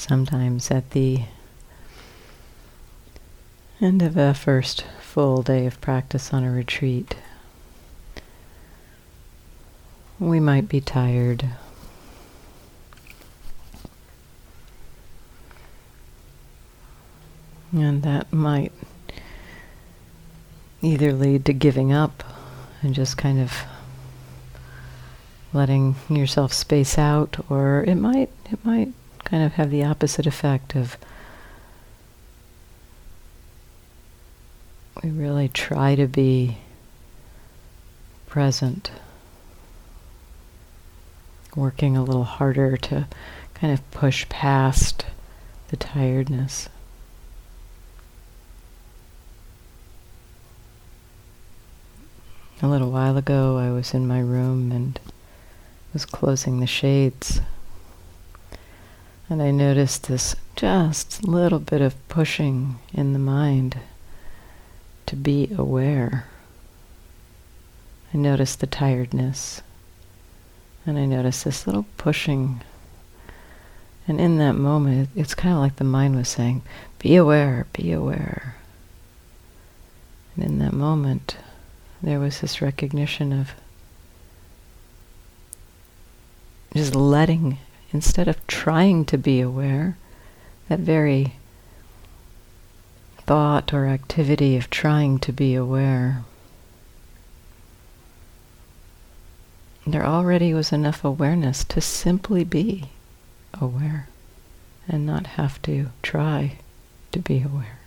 Sometimes at the end of a first full day of practice on a retreat, we might be tired. And that might either lead to giving up and just kind of letting yourself space out or it might it might kind of have the opposite effect of we really try to be present, working a little harder to kind of push past the tiredness. A little while ago, I was in my room and was closing the shades. And I noticed this just little bit of pushing in the mind to be aware. I noticed the tiredness. And I noticed this little pushing. And in that moment, it's kind of like the mind was saying, be aware, be aware. And in that moment, there was this recognition of just letting instead of trying to be aware, that very thought or activity of trying to be aware, there already was enough awareness to simply be aware and not have to try to be aware.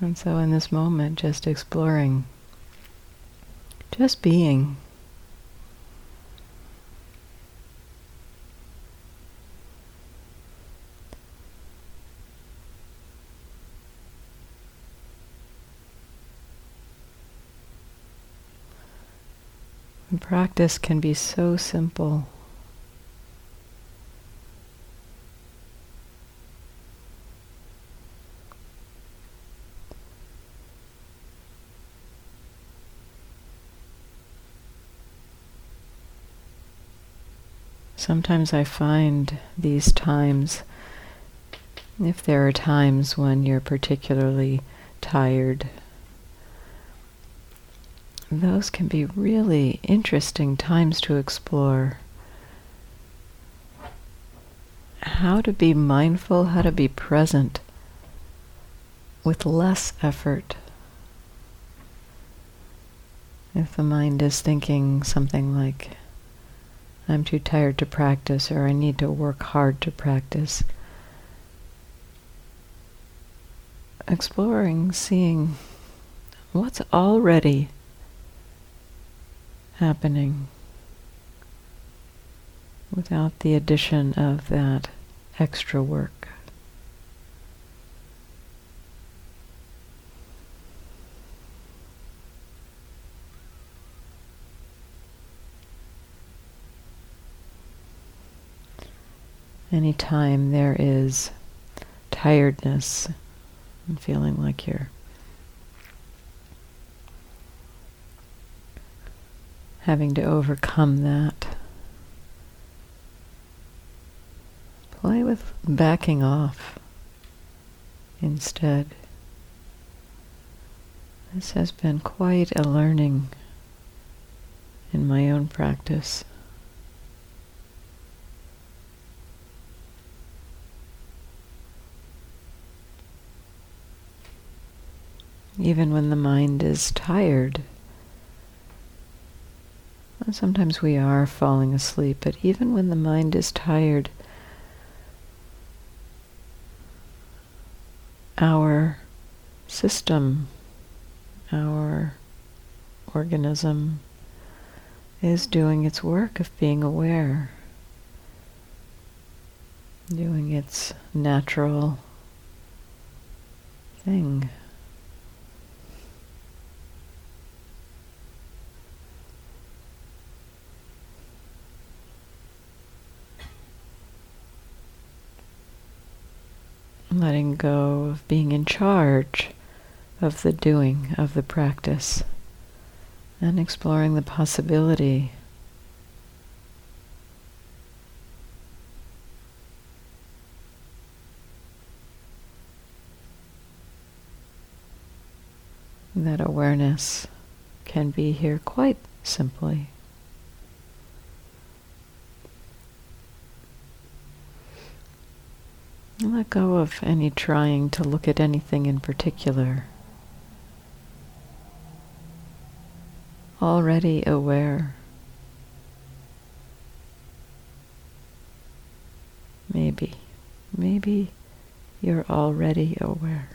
And so in this moment, just exploring, just being. Practice can be so simple. Sometimes I find these times, if there are times when you're particularly tired, those can be really interesting times to explore. How to be mindful, how to be present with less effort. If the mind is thinking something like, I'm too tired to practice or I need to work hard to practice. Exploring, seeing what's already happening without the addition of that extra work. Anytime there is tiredness and feeling like you're having to overcome that. Play with backing off instead. This has been quite a learning in my own practice. Even when the mind is tired. And sometimes we are falling asleep, but even when the mind is tired, our system, our organism is doing its work of being aware, doing its natural thing. Letting go of being in charge of the doing of the practice. and exploring the possibility that awareness can be here quite simply. Let go of any trying to look at anything in particular. Already aware. Maybe, maybe you're already aware.